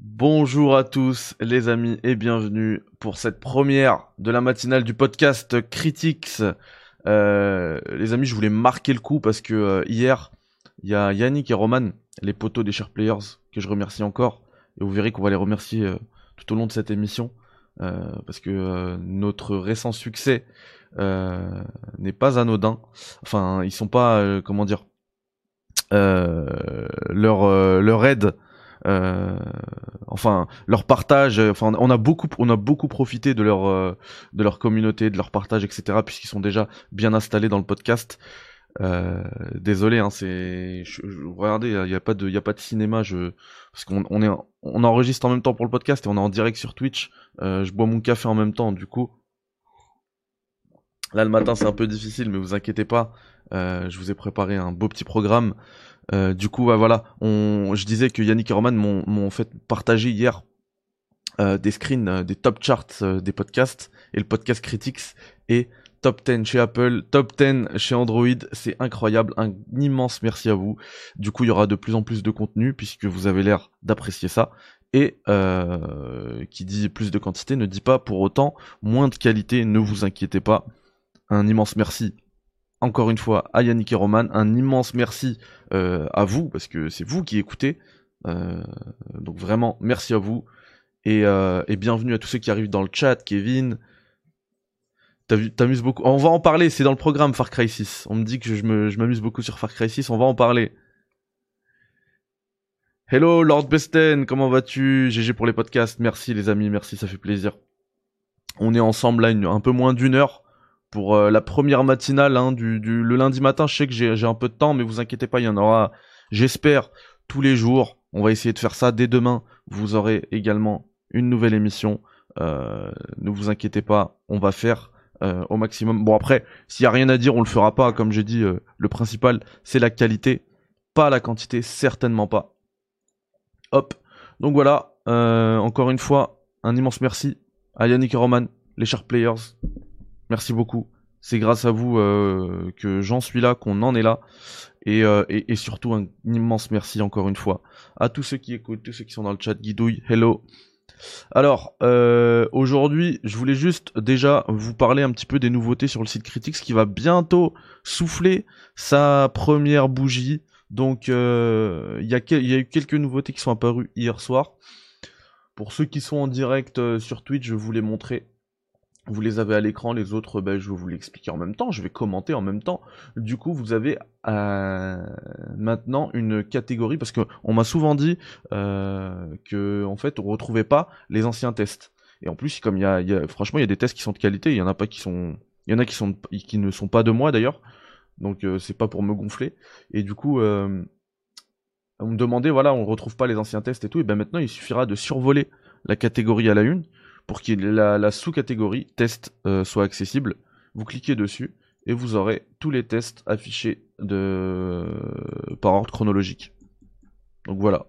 Bonjour à tous les amis et bienvenue pour cette première de la matinale du podcast Critics. Euh, les amis, je voulais marquer le coup parce que euh, hier, il y a Yannick et Roman, les potos des Share Players, que je remercie encore. Et vous verrez qu'on va les remercier euh, tout au long de cette émission. parce que notre récent succès n'est pas anodin. Enfin, ils sont pas, comment dire, leur, leur aide enfin leur partage enfin on a beaucoup on a beaucoup profité de leur euh, de leur communauté de leur partage etc puisqu'ils sont déjà bien installés dans le podcast. Euh, désolé hein, c'est regardez il y a pas de y a pas de cinéma je parce qu'on on est on enregistre en même temps pour le podcast et on est en direct sur Twitch. Je bois mon café en même temps du coup. Là le matin c'est un peu difficile, mais vous inquiétez pas, je vous ai préparé un beau petit programme. Euh, du coup, voilà, on, je disais que Yannick et Roman m'ont fait partager hier euh, des screens euh, des top charts des podcasts et le podcast Critics et top 10 chez Apple, top 10 chez Android, c'est incroyable, un immense merci à vous. Du coup, il y aura de plus en plus de contenu puisque vous avez l'air d'apprécier ça. Et qui dit plus de quantité ne dit pas pour autant moins de qualité, ne vous inquiétez pas. Un immense merci encore une fois à Yannick et Roman, un immense merci euh, à vous, parce que c'est vous qui écoutez. Euh, donc vraiment, merci à vous. Et, euh, et, bienvenue à tous ceux qui arrivent dans le chat, Kevin. T'amuses beaucoup. On va en parler, c'est dans le programme Far Cry 6. On me dit que je m'amuse beaucoup sur Far Cry 6, on va en parler. Hello Lord Besten, comment vas-tu? GG pour les podcasts, merci les amis, merci, ça fait plaisir. On est ensemble là un peu moins d'une heure pour euh, la première matinale hein, du, le lundi matin. Je sais que j'ai un peu de temps, mais vous inquiétez pas, il y en aura, j'espère, tous les jours. On va essayer de faire ça dès demain. Vous aurez également une nouvelle émission. Euh, ne vous inquiétez pas, on va faire euh, au maximum. Bon après, s'il y a rien à dire, on le fera pas. Comme j'ai dit, le principal c'est la qualité, pas la quantité, certainement pas. Hop. Donc voilà. encore une fois, un immense merci à Yannick et Roman, les Sharp Players, Merci beaucoup. C'est grâce à vous euh, que j'en suis là, qu'on en est là. Euh, et, et, surtout un immense merci encore une fois à tous ceux qui écoutent, tous ceux qui sont dans le chat. Guidouille, hello. Alors, euh, aujourd'hui, je voulais juste déjà vous parler un petit peu des nouveautés sur le site Critics qui va bientôt souffler sa première bougie. Donc, il y, y a eu quelques nouveautés qui sont apparues hier soir. Pour ceux qui sont en direct sur Twitch, je vous les montrer vous les avez à l'écran, les autres, ben, je vais vous l'expliquer en même temps, je vais commenter en même temps. Du coup, vous avez euh, maintenant une catégorie, parce qu'on m'a souvent dit euh, que en fait, on retrouvait pas les anciens tests. Et en plus, comme il y a, franchement, il y a des tests qui sont de qualité, il y en a pas qui sont, il y en a qui sont, qui ne sont pas de moi d'ailleurs. Donc euh, c'est pas pour me gonfler. Et du coup, euh, on me demandait, voilà, on retrouve pas les anciens tests et tout. Et ben maintenant, il suffira de survoler la catégorie à la une pour que la, la sous-catégorie test euh, soit accessible. Vous cliquez dessus et vous aurez tous les tests affichés par ordre chronologique. Donc voilà,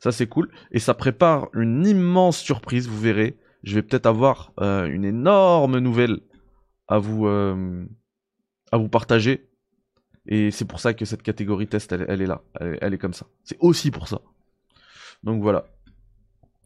ça c'est cool. Et ça prépare une immense surprise, vous verrez. Je vais peut-être avoir euh, une énorme nouvelle à vous, euh, à vous partager. Et c'est pour ça que cette catégorie test, elle, est là. Elle, est comme ça. C'est aussi pour ça. Donc voilà.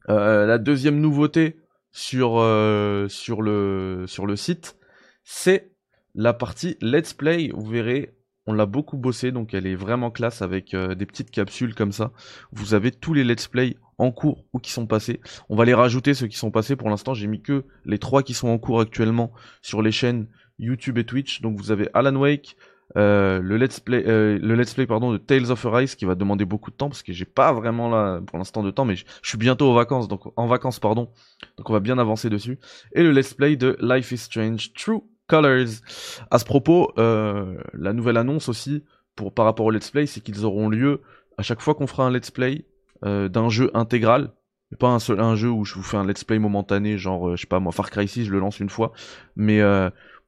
la deuxième nouveauté, sur, euh, sur le site, c'est la partie Let's Play. Vous verrez, on l'a beaucoup bossé, donc elle est vraiment classe avec euh, des petites capsules comme ça. Vous avez tous les Let's Play en cours ou qui sont passés. On va les rajouter ceux qui sont passés. Pour l'instant, j'ai mis que les trois qui sont en cours actuellement sur les chaînes YouTube et Twitch. Donc vous avez Alan Wake, euh, le let's play, euh, le let's play pardon de Tales of Arise qui va demander beaucoup de temps parce que j'ai pas vraiment là pour l'instant de temps, mais je suis bientôt aux vacances, donc en vacances pardon, donc on va bien avancer dessus. Et le let's play de Life is Strange True Colors. À ce propos, euh, la nouvelle annonce aussi pour par rapport au let's play, c'est qu'ils auront lieu à chaque fois qu'on fera un let's play d'un jeu intégral. Pas un seul un jeu où je vous fais un let's play momentané, genre je sais pas moi Far Cry 6, je le lance une fois, mais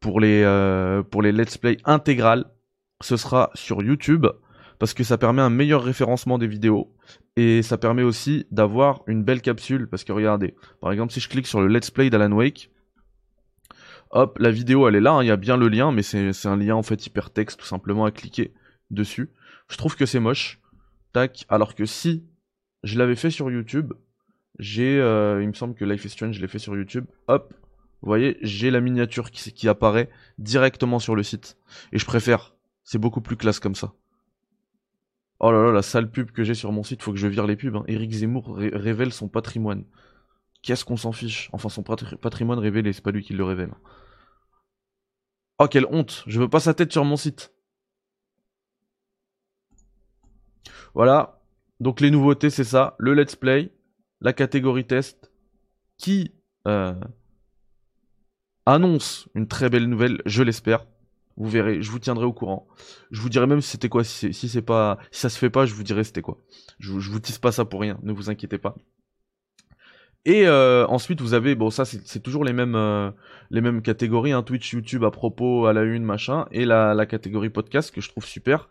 pour les, pour les let's play intégrales, ce sera sur YouTube parce que ça permet un meilleur référencement des vidéos et ça permet aussi d'avoir une belle capsule parce que regardez, par exemple si je clique sur le let's play d'Alan Wake, hop, la vidéo elle est là, hein, il y a bien le lien mais c'est un lien en fait hypertexte tout simplement à cliquer dessus. Je trouve que c'est moche. Tac, alors que si je l'avais fait sur YouTube, j'ai, euh, il me semble que Life is Strange, je l'ai fait sur YouTube. Hop, vous voyez, j'ai la miniature qui, qui apparaît directement sur le site. Et je préfère. C'est beaucoup plus classe comme ça. Oh là là, la sale pub que j'ai sur mon site, faut que je vire les pubs. Hein. Eric Zemmour révèle son patrimoine. Qu'est-ce qu'on s'en fiche? Enfin, son patrimoine révélé, c'est pas lui qui le révèle. Oh, quelle honte Je veux pas sa tête sur mon site. Voilà. Donc les nouveautés, c'est ça. Le let's play, la catégorie test, qui euh, annonce une très belle nouvelle, je l'espère. Vous verrez, je vous tiendrai au courant. Je vous dirai même si c'était quoi, si c'est pas, si ça se fait pas, je vous dirai c'était quoi. Je, je vous tisse pas ça pour rien, ne vous inquiétez pas. Et euh, ensuite, vous avez, bon, ça, c'est toujours les mêmes, euh, les mêmes catégories, hein, Twitch, YouTube, à propos, à la une, machin, et la, la catégorie podcast que je trouve super.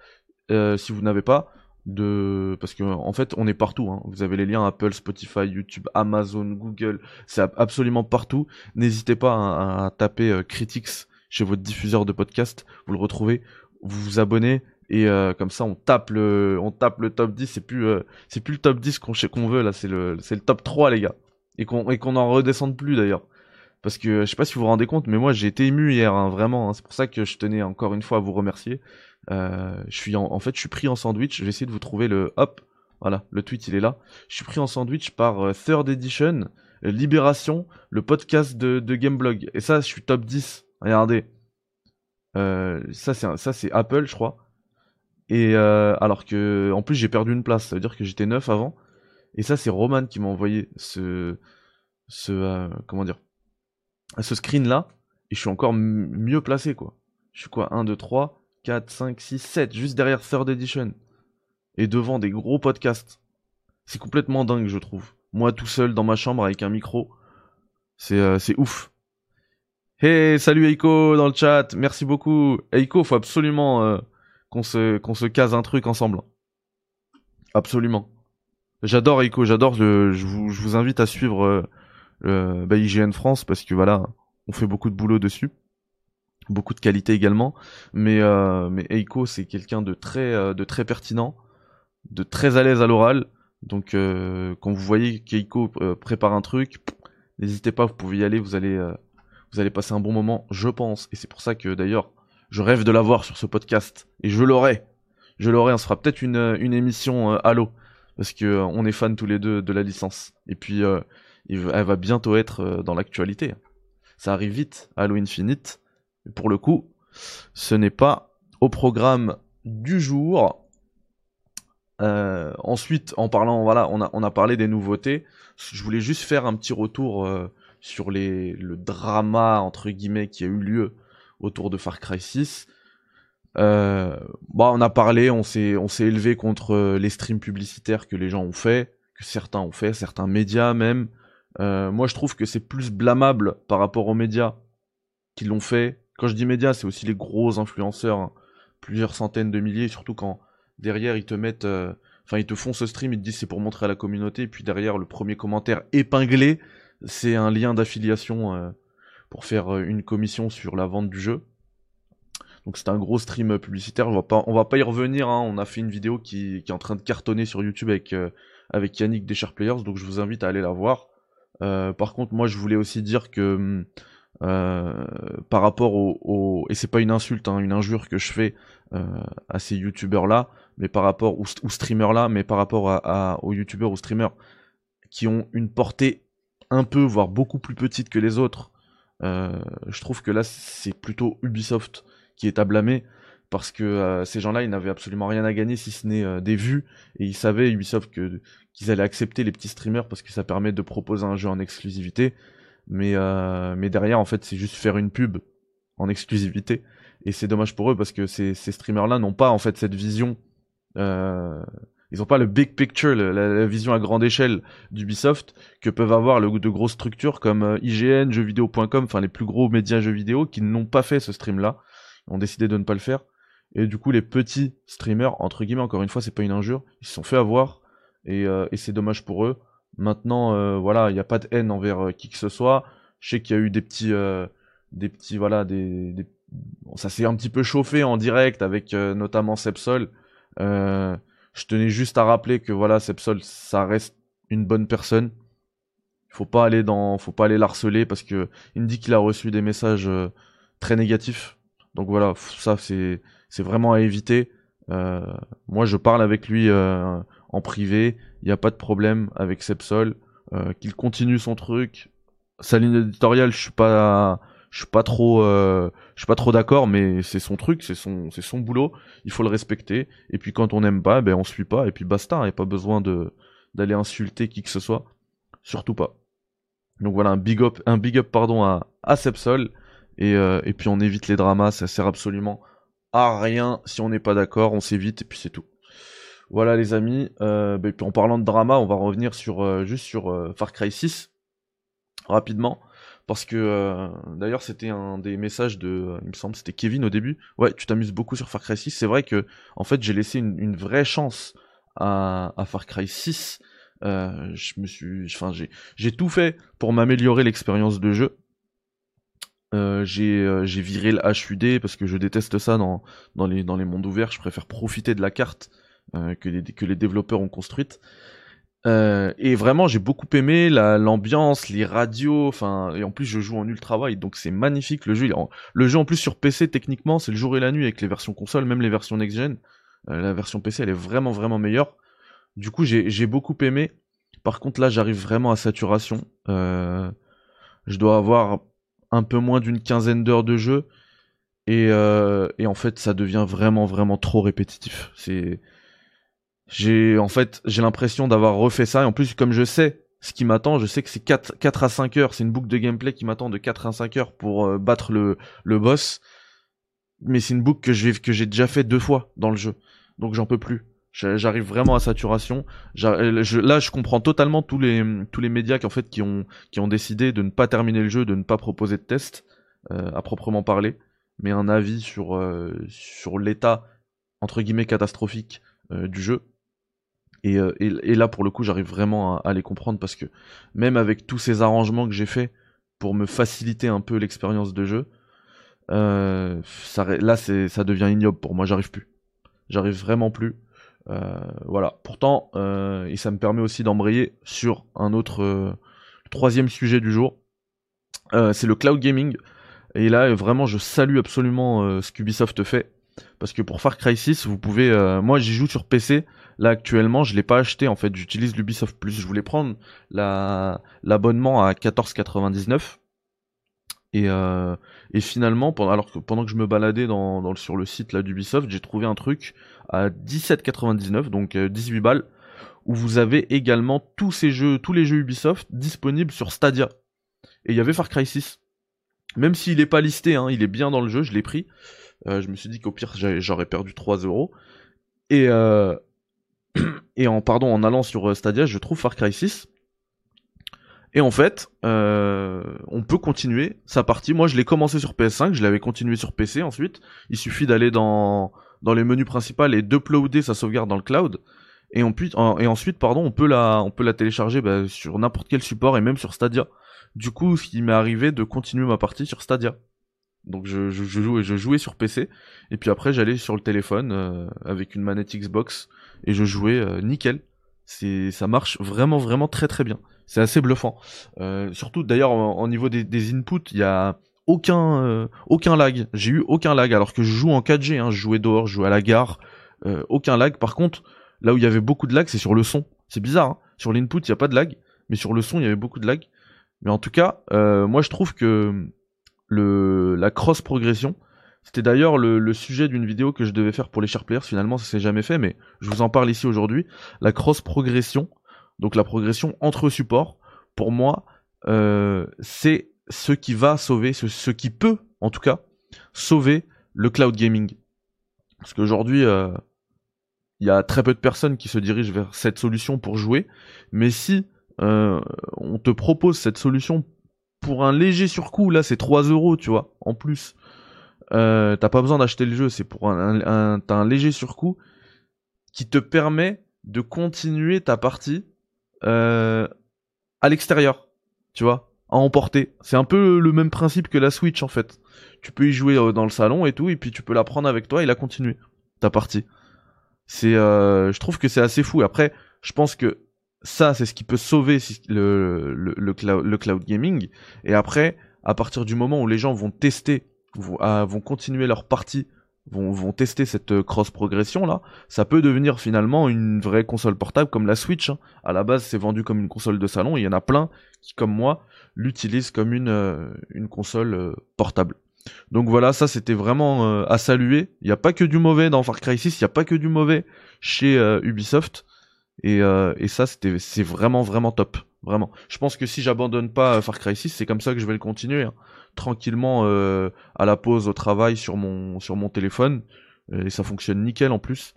Euh, si vous n'avez pas de, parce que en fait, on est partout. Hein. Vous avez les liens Apple, Spotify, YouTube, Amazon, Google, c'est absolument partout. N'hésitez pas à, à taper Critics chez votre diffuseur de podcast. Vous le retrouvez, vous vous abonnez. Et euh, comme ça, on tape le, on tape le top 10. C'est plus, c'est plus le top 10 qu'on qu'on veut là. C'est le, c'est le top 3 les gars et qu'on et qu'on en redescende plus d'ailleurs. Parce que je sais pas si vous vous rendez compte, mais moi j'ai été ému hier, hein, vraiment. Hein. C'est pour ça que je tenais encore une fois à vous remercier. Euh, je suis en, fait, je suis pris en sandwich. Je vais essayer de vous trouver le hop. Voilà, le tweet il est là. Je suis pris en sandwich par euh, Third Edition, euh, Libération, le podcast de, de Gameblog. Et ça, je suis top 10. Regardez. Euh, ça c'est Apple, je crois. Et euh, alors que en plus j'ai perdu une place, ça veut dire que j'étais neuf avant. Et ça, c'est Roman qui m'a envoyé ce, ce, euh, comment dire, ce screen là. Et je suis encore mieux placé, quoi. Je suis quoi 1, 2, 3, 4, 5, 6, 7, juste derrière Third Edition. Et devant des gros podcasts. C'est complètement dingue, je trouve. Moi tout seul dans ma chambre avec un micro. C'est euh, c'est ouf. Hey, salut Eiko dans le chat. Merci beaucoup. Eiko, faut absolument euh, qu'on se, qu'on se case un truc ensemble. Absolument. J'adore Eiko, j'adore. Je, je, vous, je vous invite à suivre euh bah, IGN France parce que voilà, on fait beaucoup de boulot dessus, beaucoup de qualité également. Mais euh, mais Eiko, c'est quelqu'un de très euh, de très pertinent, de très à l'aise à l'oral. Donc euh, quand vous voyez qu'Eiko prépare un truc, n'hésitez pas, vous pouvez y aller, vous allez vous allez passer un bon moment, je pense. Et c'est pour ça que d'ailleurs, je rêve de l'avoir sur ce podcast et je l'aurai. Je l'aurai, on se fera peut-être une, une émission Halo parce que euh, on est fans tous les deux de la licence. Et puis, euh, elle va bientôt être euh, dans l'actualité. Ça arrive vite, Halo Infinite. pour le coup, ce n'est pas au programme du jour. ensuite, en parlant, voilà, on a, on a parlé des nouveautés. Je voulais juste faire un petit retour sur les, le drama entre guillemets qui a eu lieu autour de Far Cry 6. Euh, bah, on a parlé, on s'est, élevé contre euh, les streams publicitaires que les gens ont fait, que certains ont fait, certains médias même. Euh, moi, je trouve que c'est plus blâmable par rapport aux médias qui l'ont fait. Quand je dis médias, c'est aussi les gros influenceurs, hein. plusieurs centaines de milliers, surtout quand derrière ils te mettent, enfin ils te font ce stream, ils te disent c'est pour montrer à la communauté, et puis derrière le premier commentaire épinglé, c'est un lien d'affiliation pour faire une commission sur la vente du jeu. Donc c'est un gros stream publicitaire. On va pas, on va pas y revenir. Hein. On a fait une vidéo qui, est en train de cartonner sur YouTube avec euh, avec Yannick des Players. Donc je vous invite à aller la voir. Euh, par contre, moi je voulais aussi dire que euh, par rapport au, au... et c'est pas une insulte, hein, une injure que je fais euh, à ces youtubeurs là, mais par rapport ou, streamers là, mais par rapport à, à, aux youtubeurs ou streamers qui ont une portée un peu voire beaucoup plus petite que les autres. je trouve que là c'est plutôt Ubisoft qui est à blâmer parce que euh, ces gens-là, ils n'avaient absolument rien à gagner si ce n'est euh, des vues et ils savaient Ubisoft qu'ils allaient accepter les petits streamers parce que ça permet de proposer un jeu en exclusivité. Mais euh, mais derrière, en fait, c'est juste faire une pub en exclusivité et c'est dommage pour eux parce que ces, ces streamers-là n'ont pas en fait cette vision. Ils n'ont pas le big picture, la, vision à grande échelle d'Ubisoft que peuvent avoir le, de grosses structures comme IGN, jeuxvideo.com, enfin les plus gros médias jeux vidéo qui n'ont pas fait ce stream-là ont décidé de ne pas le faire. Et du coup, les petits streamers, entre guillemets, encore une fois, c'est pas une injure, ils se sont fait avoir, et, euh, et c'est dommage pour eux. Maintenant, euh, voilà, il n'y a pas de haine envers euh, qui que ce soit. Je sais qu'il y a eu des petits, des petits, voilà, des, des... ça s'est un petit peu chauffé en direct avec notamment Sepsol. Je tenais juste à rappeler que voilà, Sepsol, ça reste une bonne personne. faut pas aller dans, faut pas aller l'harceler parce que il me dit qu'il a reçu des messages euh, très négatifs. Donc voilà, ça c'est vraiment à éviter. Euh, moi, je parle avec lui euh, en privé. Il n'y a pas de problème avec Sepsol. qu'il continue son truc. Sa ligne éditoriale, je suis pas, je suis pas trop, je suis pas trop d'accord, mais c'est son truc, c'est son, c'est son boulot. Il faut le respecter. Et puis quand on n'aime pas, ben on suit pas. Et puis basta. Il a pas besoin de d'aller insulter qui que ce soit. Surtout pas. Donc voilà, un big up, un big up pardon, à, à Sepsol. Et, euh, et puis on évite les dramas, ça sert absolument à rien. Si on n'est pas d'accord, on s'évite et puis c'est tout. Voilà les amis. Euh, puis en parlant de drama, on va revenir sur euh, juste sur euh, Far Cry 6 rapidement. Parce que d'ailleurs c'était un des messages de, il me semble c'était Kevin au début. Ouais, tu t'amuses beaucoup sur Far Cry 6. C'est vrai que en fait j'ai laissé une, vraie chance à, Far Cry 6 euh, je me suis, enfin, j'ai, tout fait pour m'améliorer l'expérience de jeu. Euh, j'ai, euh, viré le HUD parce que je déteste ça dans, les, mondes ouverts. Je préfère profiter de la carte euh, que les développeurs ont construite. Euh, et vraiment, j'ai beaucoup aimé la, l'ambiance, les radios, enfin, et en plus, je joue en ultra wide, donc c'est magnifique. Le jeu, le jeu en plus sur PC, techniquement, c'est le jour et la nuit avec les versions console, même les versions next-gen. la version PC, elle est vraiment, vraiment meilleure. Du coup, j'ai beaucoup aimé. Par contre, là, j'arrive vraiment à saturation. Euh, je dois avoir un peu moins d'une quinzaine d'heures de jeu. Et, euh, et, en fait, ça devient vraiment, vraiment trop répétitif. C'est, j'ai, en fait, j'ai l'impression d'avoir refait ça. Et en plus, comme je sais ce qui m'attend, je sais que c'est 4, 4 à 5 heures. C'est une boucle de gameplay qui m'attend de 4 à 5 heures pour euh, battre le, le boss. Mais c'est une boucle que j'ai, que j'ai déjà fait deux fois dans le jeu. Donc j'en peux plus. J'arrive vraiment à saturation. Euh, là, je comprends totalement tous les tous les médias qui en fait qui ont qui ont décidé de ne pas terminer le jeu, de ne pas proposer de test euh, à proprement parler, mais un avis sur sur l'état entre guillemets catastrophique du jeu. Et, et, là, pour le coup, j'arrive vraiment à, les comprendre parce que même avec tous ces arrangements que j'ai fait pour me faciliter un peu l'expérience de jeu, ça, là, ça devient ignoble pour moi. J'arrive plus. J'arrive vraiment plus. Euh, voilà. Pourtant, euh, et ça me permet aussi d'embrayer sur un autre euh, troisième sujet du jour. c'est le cloud gaming. Et là, vraiment, je salue absolument ce qu'Ubisoft fait. Parce que pour Far Cry 6, vous pouvez... moi, j'y joue sur PC. Là, actuellement, je l'ai pas acheté. En fait, j'utilise l'Ubisoft Plus. Je voulais prendre l'abonnement à 14,99. Et, euh, et finalement, pendant, alors que pendant que je me baladais sur le site là d'Ubisoft, j'ai trouvé un truc à 17,99, donc 18 euh, balles, où vous avez également tous ces jeux, tous les jeux Ubisoft disponibles sur Stadia. Et il y avait Far Cry 6. Même s'il est pas listé, hein, il est bien dans le jeu, je l'ai pris. Euh, je me suis dit qu'au pire j'aurais perdu 3 euros. Et, euh, et en pardon, en allant sur Stadia, je trouve Far Cry 6 et en fait, euh, on peut continuer sa partie. Moi, je l'ai commencé sur PS5, je l'avais continué sur PC ensuite. Il suffit d'aller dans, les menus principaux et d'uploader sa sauvegarde dans le cloud. Et, ensuite, pardon, on peut la, on peut la télécharger bah, sur n'importe quel support et même sur Stadia. Du coup, ce qui m'est arrivé de continuer ma partie sur Stadia. Donc je, je, je, jouais, je jouais sur PC et puis après j'allais sur le téléphone euh, avec une manette Xbox et je jouais euh, nickel. C'est ça marche vraiment vraiment très très bien. C'est assez bluffant. Euh, surtout d'ailleurs au niveau des, des inputs, il y a aucun euh, aucun lag. J'ai eu aucun lag alors que je joue en 4G. Hein, je jouais dehors, je jouais à la gare, euh, aucun lag. Par contre, là où il y avait beaucoup de lag, c'est sur le son. C'est bizarre. Hein. sur l'input, il y a pas de lag, mais sur le son, il y avait beaucoup de lag. Mais en tout cas, euh, moi je trouve que le la cross progression, c'était d'ailleurs le, le, sujet d'une vidéo que je devais faire pour les share players. Finalement, ça s'est jamais fait, mais je vous en parle ici aujourd'hui. La cross progression, donc la progression entre supports, pour moi, euh, c'est ce qui va sauver, ce, qui peut, en tout cas, sauver le cloud gaming. Parce qu'aujourd'hui, euh, il y a très peu de personnes qui se dirigent vers cette solution pour jouer, mais si euh, on te propose cette solution pour un léger surcoût, là c'est 3 euros, tu vois, en plus, t'as pas besoin d'acheter le jeu, c'est pour un, un, un léger surcoût qui te permet de continuer ta partie euh, à l'extérieur, tu vois, à emporter. C'est un peu le même principe que la Switch en fait. Tu peux y jouer euh, dans le salon et tout, et puis tu peux la prendre avec toi et la continuer ta partie. C'est, euh, je trouve que c'est assez fou. Après, je pense que ça, c'est ce qui peut sauver le, cloud, gaming. Et après, à partir du moment où les gens vont tester, vont, ah, continuer leur partie, vont, tester cette euh, cross progression là, ça peut devenir finalement une vraie console portable comme la Switch. Hein. À la base, c'est vendu comme une console de salon. il y en a plein qui, comme moi, l'utilisent comme une, euh, console euh, portable. Donc voilà, ça c'était vraiment à saluer. Il n'y a pas que du mauvais dans Far Cry 6, il n'y a pas que du mauvais chez Ubisoft. Et, euh, et ça, c'était, c'est vraiment, vraiment top. Vraiment. Je pense que si j'abandonne pas euh, Far Cry 6, c'est comme ça que je vais le continuer. Hein. Tranquillement, euh, à la pause, au travail, sur mon, sur mon téléphone. Et ça fonctionne nickel en plus.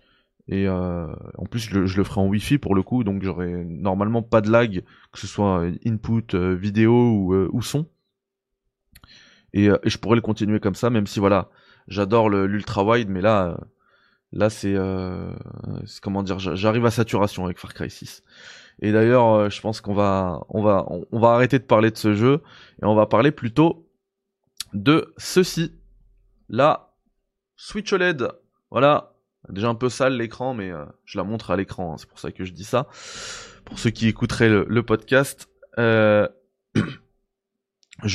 Et euh, en plus, je le, je le, ferai en Wi-Fi pour le coup, donc j'aurai normalement pas de lag, que ce soit input, euh, vidéo ou, euh, ou son. Et, et, je pourrais le continuer comme ça, même si voilà, j'adore l'ultra wide, mais là, Là, c'est euh, comment dire, j'arrive à saturation avec Far Cry 6. Et d'ailleurs, euh, je pense qu'on va, on va, on, va arrêter de parler de ce jeu et on va parler plutôt de ceci. La Switch OLED. Voilà, déjà un peu sale l'écran, mais euh, je la montre à l'écran. Hein, c'est pour ça que je dis ça. Pour ceux qui écouteraient le, podcast, je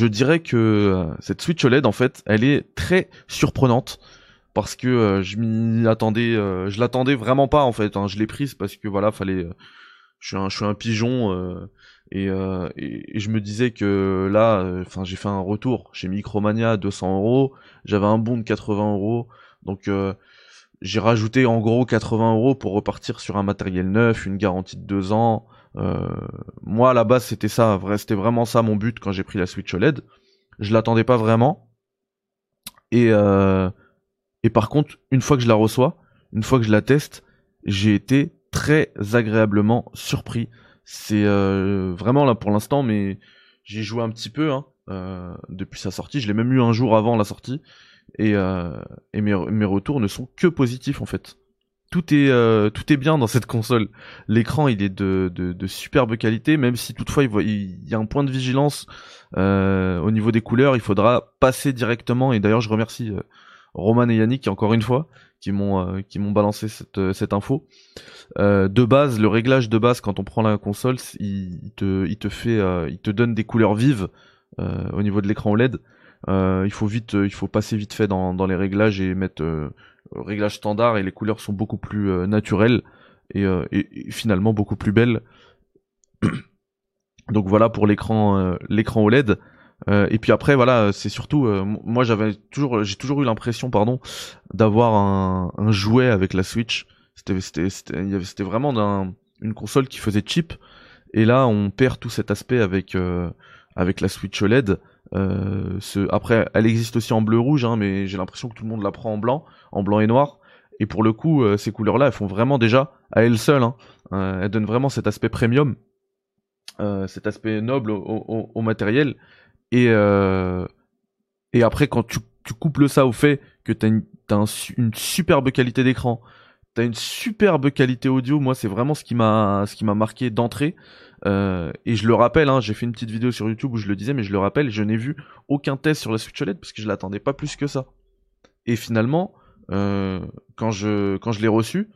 dirais que cette Switch OLED, en fait, elle est très surprenante parce que euh, je m'y attendais, euh, je l'attendais vraiment pas en fait. Hein. Je l'ai prise parce que voilà, fallait. Euh, je suis un, je suis un pigeon et, et, je me disais que là, enfin, j'ai fait un retour chez Micromania à 200 euros. J'avais un bon de 80 euros, donc j'ai rajouté en gros 80 euros pour repartir sur un matériel neuf, une garantie de deux ans. moi à la base c'était ça, c'était vraiment ça mon but quand j'ai pris la Switch OLED. Je l'attendais pas vraiment et euh, et par contre, une fois que je la reçois, une fois que je la teste, j'ai été très agréablement surpris. C'est euh, vraiment là pour l'instant, mais j'ai joué un petit peu hein, euh, depuis sa sortie. Je l'ai même eu un jour avant la sortie. Et, euh, mes, retours ne sont que positifs en fait. Tout est, tout est bien dans cette console. L'écran il est de, de, superbe qualité, même si toutefois il, y a un point de vigilance au niveau des couleurs. Il faudra passer directement. Et d'ailleurs je remercie Roman et Yannick, encore une fois, qui m'ont euh, qui m'ont balancé cette, euh, cette info. Euh, de base, le réglage de base quand on prend la console, il, te il te fait il te donne des couleurs vives au niveau de l'écran OLED. il faut vite il faut passer vite fait dans, dans les réglages et mettre réglage standard et les couleurs sont beaucoup plus naturelles et, et, finalement beaucoup plus belles. Donc voilà pour l'écran l'écran OLED. Euh, et puis après, voilà, c'est surtout, euh, moi j'avais toujours, j'ai toujours eu l'impression, pardon, d'avoir un, un, jouet avec la Switch. C'était, c'était, c'était, vraiment une console qui faisait cheap. Et là, on perd tout cet aspect avec euh, avec la Switch OLED. ce, après, elle existe aussi en bleu rouge, hein, mais j'ai l'impression que tout le monde la prend en blanc, en blanc et noir. Et pour le coup, ces couleurs-là, elles font vraiment déjà à elles seules. Hein, elles donnent vraiment cet aspect premium, cet aspect noble au, au, au matériel. Et, euh, et après, quand tu, tu couples ça au fait que tu as, une, superbe qualité d'écran, tu as une superbe qualité audio, moi c'est vraiment ce qui m'a marqué d'entrée. Euh, et je le rappelle, hein, j'ai fait une petite vidéo sur YouTube où je le disais, mais je le rappelle, je n'ai vu aucun test sur la Switch OLED parce que je l'attendais pas plus que ça. Et finalement, euh, quand je quand je l'ai reçu,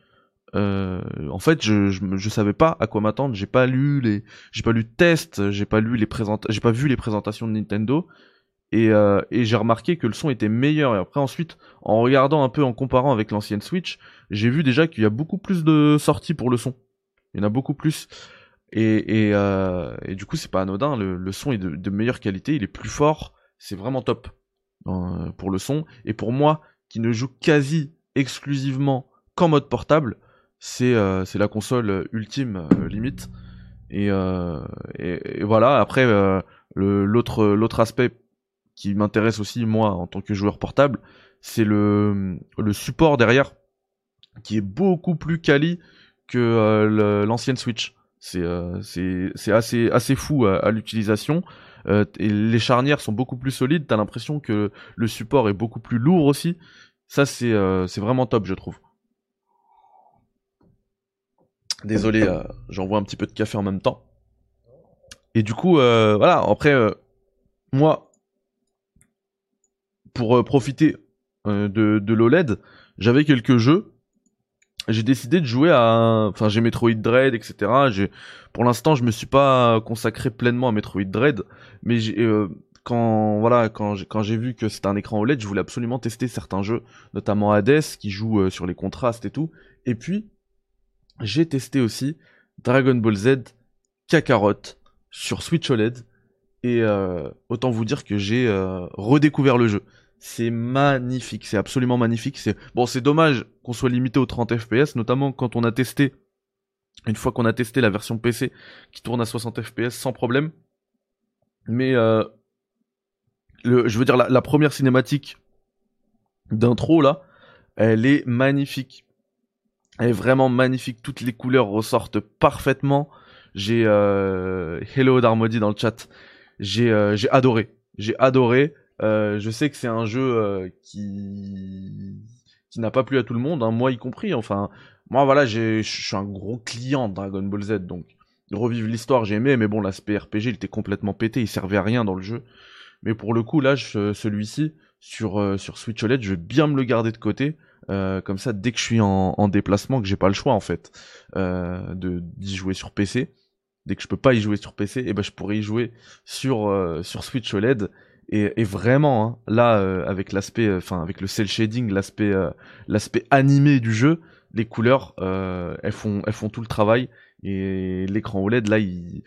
euh, en fait, je, je, savais pas à quoi m'attendre. J'ai pas lu les, j'ai pas lu de tests, j'ai pas lu les j'ai pas vu les présentations de Nintendo. Et, euh, et j'ai remarqué que le son était meilleur. Et après, ensuite, en regardant un peu, en comparant avec l'ancienne Switch, j'ai vu déjà qu'il y a beaucoup plus de sorties pour le son. Il y en a beaucoup plus. Et, et, euh, et du coup, c'est pas anodin. Le, le son est de, de, meilleure qualité, il est plus fort. C'est vraiment top euh, pour le son. Et pour moi, qui ne joue quasi exclusivement qu'en mode portable, c'est euh, c'est la console ultime euh, limite. Et, euh, et, voilà. Après, l'autre aspect qui m'intéresse aussi moi en tant que joueur portable, c'est le le support derrière qui est beaucoup plus quali que l'ancienne Switch. C'est c'est assez assez fou à, l'utilisation. Euh, et les charnières sont beaucoup plus solides. T'as l'impression que le support est beaucoup plus lourd aussi. Ça euh, c'est vraiment top, je trouve. Désolé, euh, j'envoie un petit peu de café en même temps. Et du coup, euh, voilà, après, euh, moi, pour profiter de, de l'OLED, j'avais quelques jeux. j'ai décidé de jouer à, enfin j'ai Metroid Dread, etc. Pour l'instant, je me suis pas consacré pleinement à Metroid Dread, mais quand voilà, quand j'ai quand j'ai vu que c'était un écran OLED, je voulais absolument tester certains jeux, notamment Hades qui joue sur les contrastes et tout. Et puis j'ai testé aussi Dragon Ball Z Kakarot sur Switch OLED et euh, autant vous dire que j'ai redécouvert le jeu. C'est magnifique, c'est absolument magnifique. C'est bon, c'est dommage qu'on soit limité aux 30 FPS, notamment quand on a testé une fois qu'on a testé la version PC qui tourne à 60 FPS sans problème. Mais euh, le, je veux dire la, première cinématique d'intro là, elle est magnifique. Elle est vraiment magnifique. Toutes les couleurs ressortent parfaitement. J'ai euh, Hello Darmody dans le chat. J'ai euh, adoré. J'ai adoré. Euh, je sais que c'est un jeu qui qui n'a pas plu à tout le monde, hein, moi y compris. Enfin, moi voilà, je suis un gros client de Dragon Ball Z, donc revivre l'histoire j'ai aimé, mais bon l'aspect RPG il était complètement pété, il servait à rien dans le jeu. Mais pour le coup là, celui-ci sur sur Switch OLED, je vais bien me le garder de côté. Comme ça, dès que je suis en, en déplacement, que j'ai pas le choix en fait de d'y jouer sur PC, dès que je peux pas y jouer sur PC, et eh ben je pourrais y jouer sur sur Switch OLED et, vraiment, hein, là, euh, avec l'aspect, euh, enfin, avec le cel shading, l'aspect, euh, l'aspect animé du jeu, les couleurs, elles font, elles font tout le travail. Et l'écran OLED, là, il,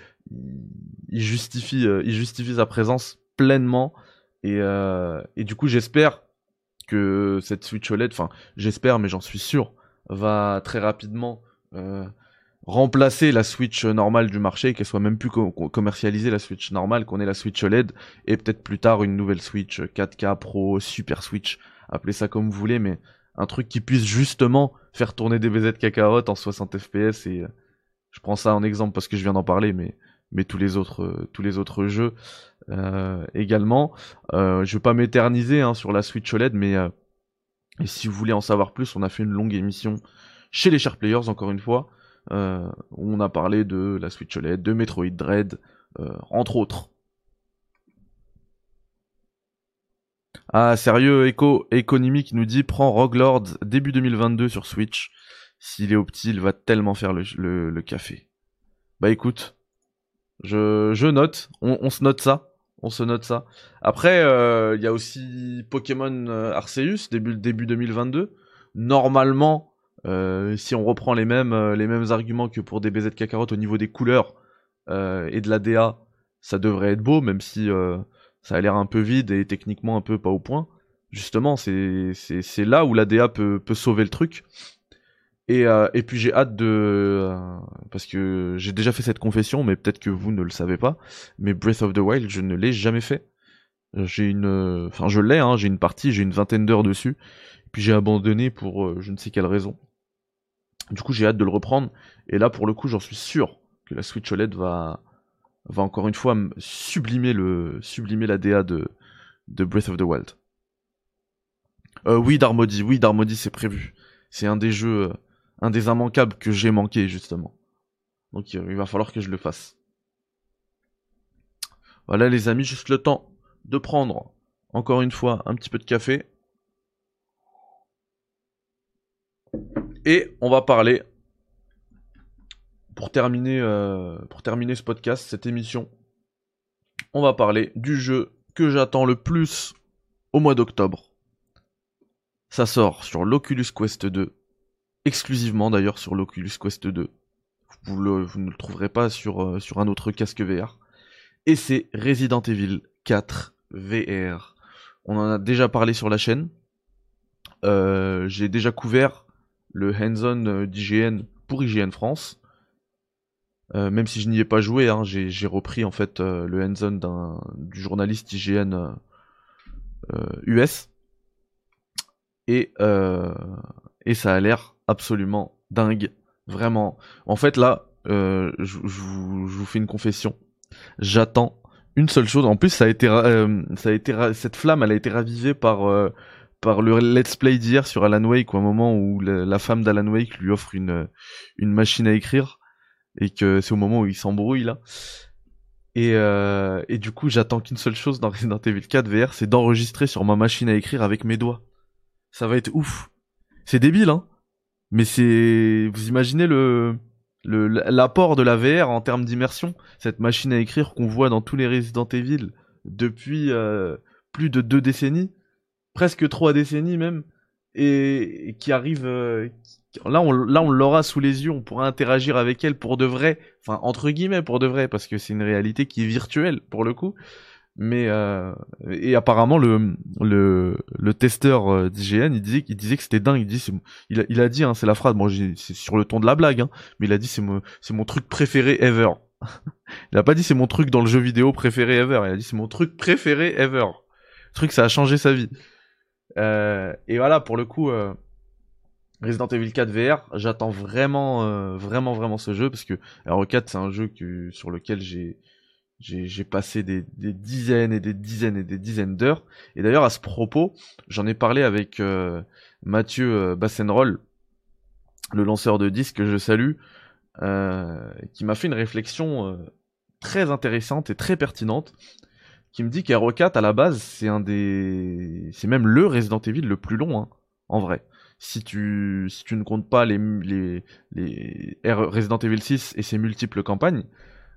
il justifie, il justifie sa présence pleinement. Et, et du coup, j'espère cette Switch OLED, enfin, j'espère, mais j'en suis sûr, va très rapidement remplacer la Switch normale du marché, qu'elle soit même plus commercialisée la Switch normale, qu'on ait la Switch OLED et peut-être plus tard une nouvelle Switch 4K Pro, Super Switch, appelez ça comme vous voulez, mais un truc qui puisse justement faire tourner des BZ Kakarot en 60 FPS et euh, je prends ça en exemple parce que je viens d'en parler, mais mais tous les autres euh, tous les autres jeux euh, également. Euh, je vais pas m'éterniser hein, sur la Switch OLED, mais si vous voulez en savoir plus, on a fait une longue émission chez les Sharp Players encore une fois. Euh, on a parlé de la Switch OLED, de Metroid Dread, entre autres. Ah, sérieux, Echo, Economy qui nous dit prends Rogue début 2022 sur Switch. S'il est opti, il va tellement faire le, café. Bah écoute, je, note, on, se note ça. On se note ça. Après, euh, il y a aussi Pokémon Arceus, début, début 2022. Normalement, euh, si on reprend les mêmes, euh, les mêmes arguments que pour des BZ Kakarot au niveau des couleurs euh, et de la DA, ça devrait être beau, même si ça a l'air un peu vide et techniquement un peu pas au point. Justement, c'est là où la DA peut, peut sauver le truc. Et, et puis j'ai hâte de... parce que j'ai déjà fait cette confession, mais peut-être que vous ne le savez pas, mais Breath of the Wild, je ne l'ai jamais fait. J'ai une... Enfin, je l'ai, hein, j'ai une partie, j'ai une vingtaine d'heures dessus. Puis j'ai abandonné pour je ne sais quelle raison. Du coup, j'ai hâte de le reprendre. Et là, pour le coup, j'en suis sûr que la Switch OLED va, va encore une fois sublimer, le, sublimer la DA de, de Breath of the Wild. Euh, oui, Darmody, oui, Darmody, c'est prévu. C'est un des jeux, euh, un des immanquables que j'ai manqué, justement. Donc, il va falloir que je le fasse. Voilà, les amis, juste le temps de prendre, encore une fois, un petit peu de café. Et on va parler, pour terminer, euh, ce podcast, cette émission, on va parler du jeu que j'attends le plus au mois d'octobre. Ça sort sur l'Oculus Quest 2, exclusivement d'ailleurs sur l'Oculus Quest 2. Vous, ne le trouverez pas sur, euh, un autre casque VR. Et c'est Resident Evil 4 VR. On en a déjà parlé sur la chaîne. Euh, j'ai déjà couvert le hands-on d'IGN pour IGN France. Euh, même si je n'y ai pas joué, hein, j'ai repris en fait le hands-on du journaliste IGN US. Et, et ça a l'air absolument dingue. Vraiment. En fait là, je vous fais une confession. J'attends une seule chose. En plus, ça a été, ça a été, cette flamme, elle a été ravivée par par le let's play d'hier sur Alan Wake, au moment où la, femme d'Alan Wake lui offre une, une machine à écrire, et que c'est au moment où il s'embrouille là. Et, euh, et du coup, j'attends qu'une seule chose dans Resident Evil 4 VR, c'est d'enregistrer sur ma machine à écrire avec mes doigts. Ça va être ouf. C'est débile, hein Mais c'est, vous imaginez le, l'apport de la VR en termes d'immersion, cette machine à écrire qu'on voit dans tous les Resident Evil depuis euh, plus de deux décennies, presque trois décennies même, et, qui arrive, euh, là on là on l'aura sous les yeux, on pourra interagir avec elle pour de vrai, enfin entre guillemets pour de vrai, parce que c'est une réalité qui est virtuelle pour le coup. Mais euh, et apparemment le le, le testeur euh, d'IGN il disait il disait que c'était dingue. Il dit il a, il a dit hein, c'est la phrase. Moi c'est sur le ton de la blague, hein, mais il a dit c'est mon c'est mon truc préféré ever. il a pas dit c'est mon truc dans le jeu vidéo préféré ever. Il a dit c'est mon truc préféré ever. Le truc ça a changé sa vie. Euh, et voilà pour le coup. Euh, Resident Evil 4 VR, j'attends vraiment, euh, vraiment, vraiment ce jeu parce que RE4 c'est un jeu que, sur lequel j'ai, j'ai passé des, dizaines et des dizaines et des dizaines d'heures. Et d'ailleurs, à ce propos, j'en ai parlé avec euh, Mathieu euh, Bassenroll, le lanceur de disques que je salue, euh, qui m'a fait une réflexion très intéressante et très pertinente, qui me dit qu'Hero 4 à la base, c'est un des, c'est même le Resident Evil le plus long, hein, en vrai. Si tu, si tu ne comptes pas les, les, les Resident Evil 6 et ses multiples campagnes,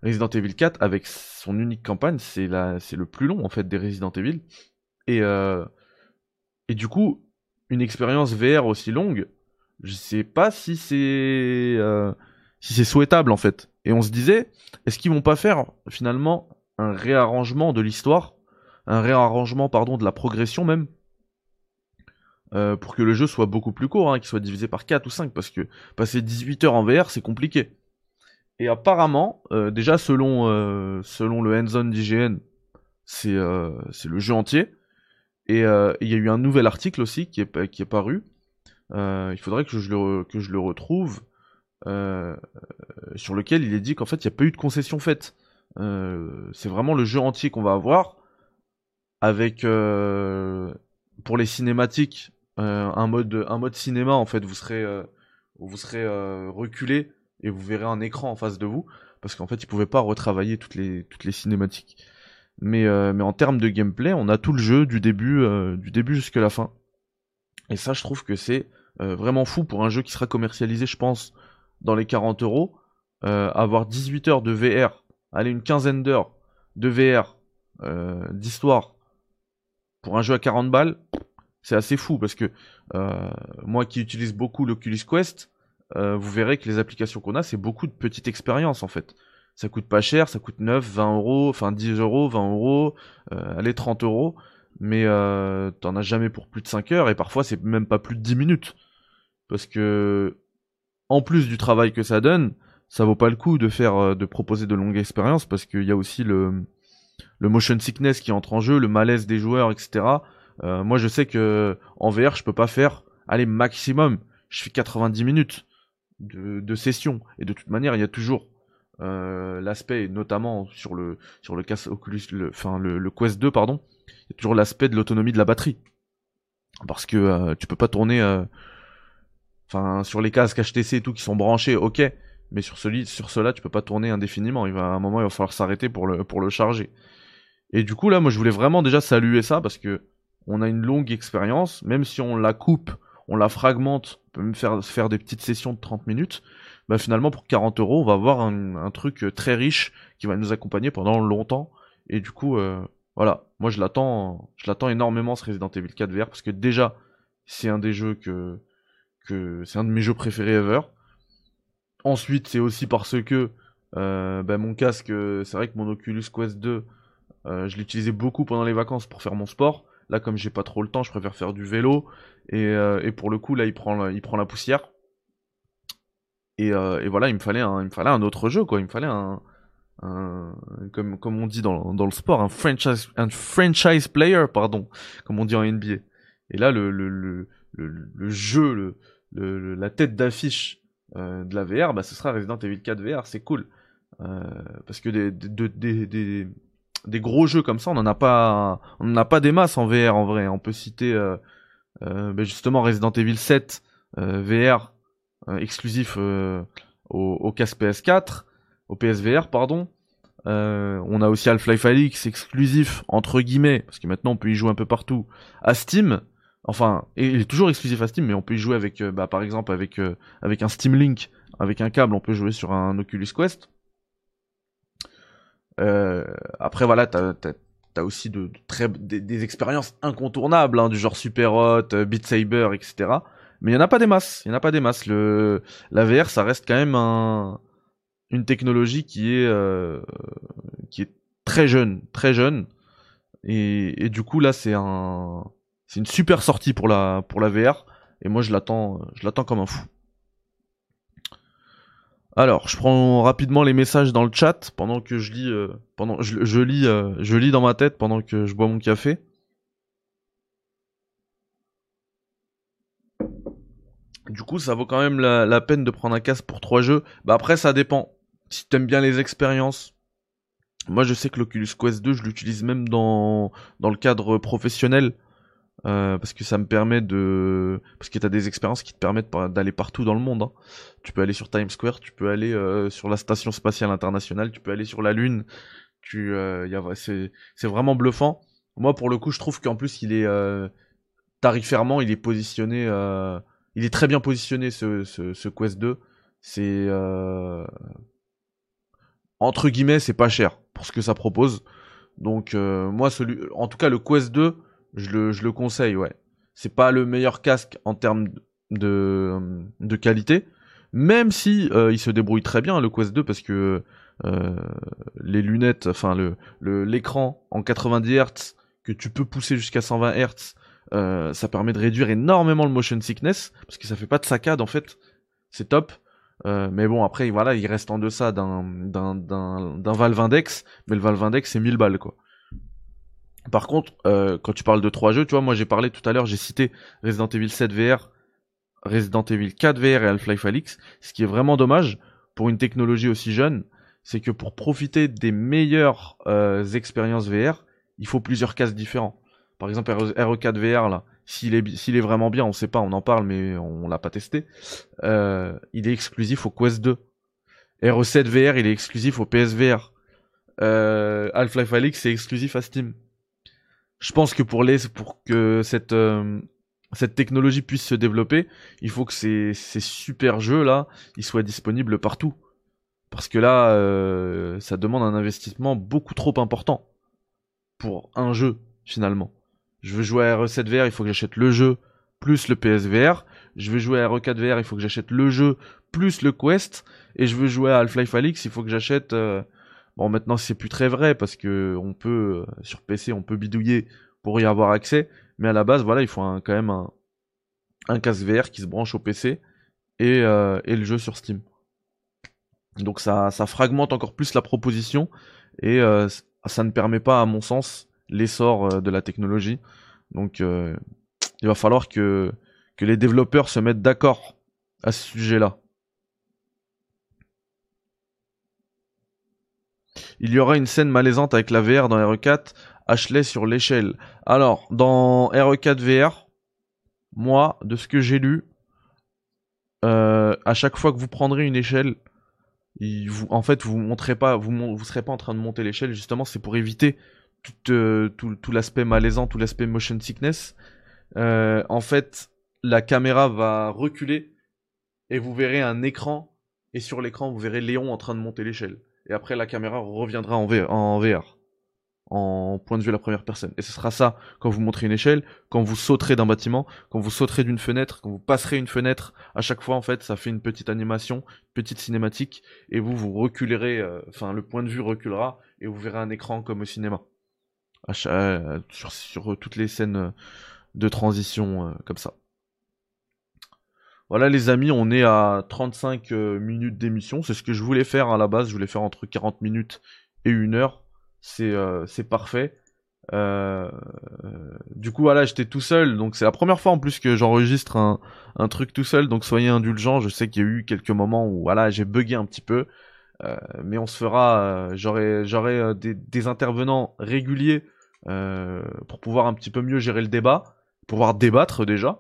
Resident Evil 4 avec son unique campagne, c'est le plus long en fait des Resident Evil. Et euh, et du coup, une expérience VR aussi longue, je sais pas si c'est euh, si c'est souhaitable en fait. Et on se disait, est-ce qu'ils vont pas faire finalement un réarrangement de l'histoire, un réarrangement pardon de la progression même, euh, pour que le jeu soit beaucoup plus court, hein, qu'il soit divisé par 4 ou 5, parce que passer 18 heures en VR c'est compliqué. Et apparemment, euh, déjà selon euh, selon le hands-on d'IGN, c'est euh, le jeu entier. Et il y a eu un nouvel article aussi qui est qui est paru. il faudrait que je le que je le retrouve sur lequel il est dit qu'en fait il n'y a pas eu de concession faite. c'est vraiment le jeu entier qu'on va avoir avec pour les cinématiques un mode un mode cinéma en fait vous serez vous serez reculé et vous verrez un écran en face de vous parce qu'en fait ils pouvaient pas retravailler toutes les cinématiques. Mais euh, mais en termes de gameplay, on a tout le jeu du début euh, début jusqu'à la fin. Et ça, je trouve que c'est euh, vraiment fou pour un jeu qui sera commercialisé, je pense, dans les 40 euros. avoir 18 heures de VR, aller une quinzaine d'heures de VR d'histoire pour un jeu à 40 balles, c'est assez fou parce que moi qui utilise beaucoup l'Oculus Quest, euh, vous verrez que les applications qu'on a, c'est beaucoup de petites expériences en fait. Ça coûte pas cher, ça coûte 9, 20 euros, enfin 10 euros, 20 euros, euh, allez 30 euros, mais euh, t'en as jamais pour plus de 5 heures et parfois c'est même pas plus de 10 minutes. Parce que, en plus du travail que ça donne, ça vaut pas le coup de faire, de proposer de longues expériences parce qu'il y a aussi le, motion sickness qui entre en jeu, le malaise des joueurs, etc. Moi je sais que en VR je peux pas faire, allez maximum, je fais 90 minutes de, de session. Et de toute manière, il y a toujours euh, l'aspect, notamment sur le sur le casque Oculus, le, enfin le, Quest 2, pardon, il y a toujours l'aspect de l'autonomie de la batterie, parce que euh, tu peux pas tourner, euh, enfin sur les casques HTC et tout qui sont branchés, ok, mais sur celui sur cela tu peux pas tourner indéfiniment. Il va à un moment il va falloir s'arrêter pour le pour le charger. Et du coup là, moi je voulais vraiment déjà saluer ça parce que on a une longue expérience, même si on la coupe on la fragmente, peut même faire, des petites sessions de 30 minutes, bah finalement pour 40 euros, on va avoir un, truc euh, très riche qui va nous accompagner pendant longtemps. Et du coup, euh, voilà, moi je l'attends, je l'attends énormément ce Resident Evil 4 VR parce que déjà c'est un des jeux que, que c'est un de mes jeux préférés ever. Ensuite, c'est aussi parce que euh, bah, mon casque, c'est vrai que mon Oculus Quest 2, je l'utilisais beaucoup pendant les vacances pour faire mon sport. Là, comme j'ai pas trop le temps, je préfère faire du vélo. Et, euh, pour le coup, là, il prend, il prend la poussière. Et, euh, et, voilà, il me fallait un, il me fallait un autre jeu, quoi. Il me fallait un, comme, on dit dans, le sport, un franchise, un franchise player, pardon, comme on dit en NBA. Et là, le, jeu, la tête d'affiche euh, de la VR, bah, ce sera Resident Evil 4 VR. C'est cool. Parce que des, des gros jeux comme ça, on en a pas, on en a pas des masses en VR en vrai. On peut citer euh, euh, ben justement Resident Evil 7 euh, VR exclusif au, au casque PS4, au PSVR pardon. on a aussi Half-Life Alyx exclusif entre guillemets parce que maintenant on peut y jouer un peu partout à Steam. Enfin, il est toujours exclusif à Steam, mais on peut y jouer avec, bah, par exemple, avec, avec un Steam Link, avec un câble, on peut jouer sur un Oculus Quest. Euh, après, voilà, t'as, t'as, aussi de, très, des, expériences incontournables, hein, du genre Super Hot, Beat Saber, etc. Mais il y en a pas des masses. Il y en a pas des masses. Le, la VR, ça reste quand même un, une technologie qui est, qui est très jeune, très jeune. Et, et du coup, là, c'est un, c'est une super sortie pour la, pour la VR. Et moi, je l'attends, je l'attends comme un fou. Alors, je prends rapidement les messages dans le chat pendant que je lis, euh, pendant, je, lis, euh, je lis dans ma tête pendant que je bois mon café. Du coup, ça vaut quand même la, peine de prendre un casque pour trois jeux. Bah après, ça dépend. Si t'aimes bien les expériences, moi je sais que l'Oculus Quest 2, je l'utilise même dans le cadre professionnel. Euh, parce que ça me permet de parce que t'as des expériences qui te permettent d'aller partout dans le monde hein. tu peux aller sur Times Square tu peux aller euh, sur la station spatiale internationale tu peux aller sur la lune tu euh, y a... c'est vraiment bluffant. Moi pour le coup je trouve qu'en plus il est euh, tarifairement il est positionné il est très bien positionné ce, ce, ce Quest 2 c'est entre guillemets c'est pas cher pour ce que ça propose. Donc moi celui en tout cas le Quest 2 je le, je le conseille, ouais. C'est pas le meilleur casque en termes de, de qualité, même si euh, il se débrouille très bien le Quest 2 parce que euh, les lunettes, enfin le l'écran en 90 Hz que tu peux pousser jusqu'à 120 Hz, euh, ça permet de réduire énormément le motion sickness parce que ça fait pas de saccade en fait, c'est top. Mais bon après voilà il reste en deçà d'un d'un d'un Valve Index, mais le Valve Index c'est 1000 balles quoi. Par contre, euh, quand tu parles de trois jeux, tu vois, moi j'ai parlé tout à l'heure, j'ai cité Resident Evil 7 VR, Resident Evil 4 VR et Half-Life Alyx. Ce qui est vraiment dommage pour une technologie aussi jeune, c'est que pour profiter des meilleures euh, expériences VR, il faut plusieurs casques différents. Par exemple, RE4 VR là, s'il est s'il est vraiment bien, on sait pas, on en parle, mais on, l'a pas testé. Euh, il est exclusif au Quest 2. RE7 VR, il est exclusif au PSVR. Euh, Half-Life Alyx, c'est exclusif à Steam je pense que pour les pour que cette euh, cette technologie puisse se développer, il faut que ces, super jeux là, ils soient disponibles partout. Parce que là, euh, ça demande un investissement beaucoup trop important pour un jeu finalement. Je veux jouer à RE7 VR, il faut que j'achète le jeu plus le PSVR. Je veux jouer à RE4 VR, il faut que j'achète le jeu plus le Quest. Et je veux jouer à Half-Life Alyx, il faut que j'achète euh, Bon, maintenant c'est plus très vrai parce que on peut euh, sur PC on peut bidouiller pour y avoir accès, mais à la base voilà il faut quand même un, un casque VR qui se branche au PC et, euh, et le jeu sur Steam. Donc ça, ça fragmente encore plus la proposition et euh, ça ne permet pas à mon sens l'essor de la technologie. Donc il va falloir que, que les développeurs se mettent d'accord à ce sujet-là. Il y aura une scène malaisante avec la VR dans RE4, Ashley sur l'échelle. Alors, dans RE4 VR, moi, de ce que j'ai lu, euh, à chaque fois que vous prendrez une échelle, en fait, vous vous serez pas en train de monter l'échelle. Justement, c'est pour éviter tout, euh, l'aspect malaisant, tout l'aspect motion sickness. Euh, en fait, la caméra va reculer et vous verrez un écran. Et sur l'écran, vous verrez Léon en train de monter l'échelle et après la caméra reviendra en VR, en VR, en point de vue à la première personne. Et ce sera ça quand vous montrez une échelle, quand vous sauterez d'un bâtiment, quand vous sauterez d'une fenêtre, quand vous passerez une fenêtre. À chaque fois, en fait, ça fait une petite animation, petite cinématique, et vous vous reculerez, euh, enfin le point de vue reculera et vous verrez un écran comme au cinéma. Euh, sur, toutes les scènes de transition euh, comme ça. Voilà les amis, on est à 35 euh, minutes d'émission. C'est ce que je voulais faire à la base. Je voulais faire entre 40 minutes et 1 heure. C'est euh, parfait. Euh, du coup voilà, j'étais tout seul. Donc c'est la première fois en plus que j'enregistre un, truc tout seul. Donc soyez indulgents. Je sais qu'il y a eu quelques moments où voilà j'ai bugué un petit peu. mais on se fera. J'aurai j'aurai des, des, intervenants réguliers pour pouvoir un petit peu mieux gérer le débat, pouvoir débattre déjà.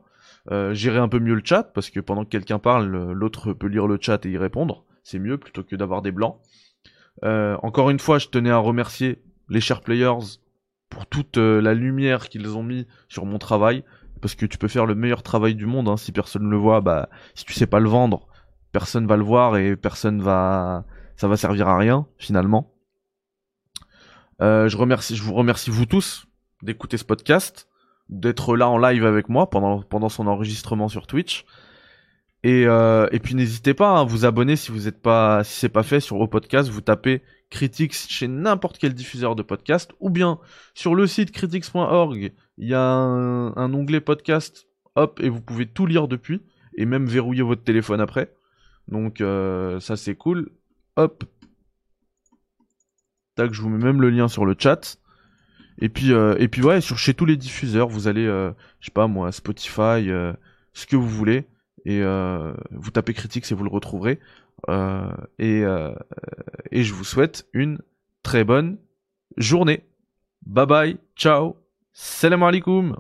Euh, gérer un peu mieux le chat, parce que pendant que quelqu'un parle, l'autre peut lire le chat et y répondre. C'est mieux plutôt que d'avoir des blancs. Euh, encore une fois, je tenais à remercier les chers players pour toute euh, la lumière qu'ils ont mis sur mon travail. parce que tu peux faire le meilleur travail du monde, hein, si personne ne le voit, bah si tu sais pas le vendre, personne va le voir et personne va, ça va servir à rien finalement. Euh, je remercie, je vous remercie vous tous d'écouter ce podcast, d'être là en live avec moi pendant son enregistrement sur Twitch. Et, euh, puis n'hésitez pas à vous abonner si vous êtes pas, si c'est pas fait sur vos podcasts, vous tapez Critics chez n'importe quel diffuseur de podcast, ou bien sur le site critics.org, il y a un, onglet podcast, hop, et vous pouvez tout lire depuis, et même verrouiller votre téléphone après. Donc euh, ça c'est cool. Hop. Tac, je vous mets même le lien sur le chat. Et puis, euh, et puis ouais, sur, chez tous les diffuseurs, vous allez, euh, je sais pas moi, Spotify, ce que vous voulez, et vous tapez Critics et vous le retrouverez. Euh, et, euh, et je vous souhaite une très bonne journée. Bye bye, ciao, salam alaikum.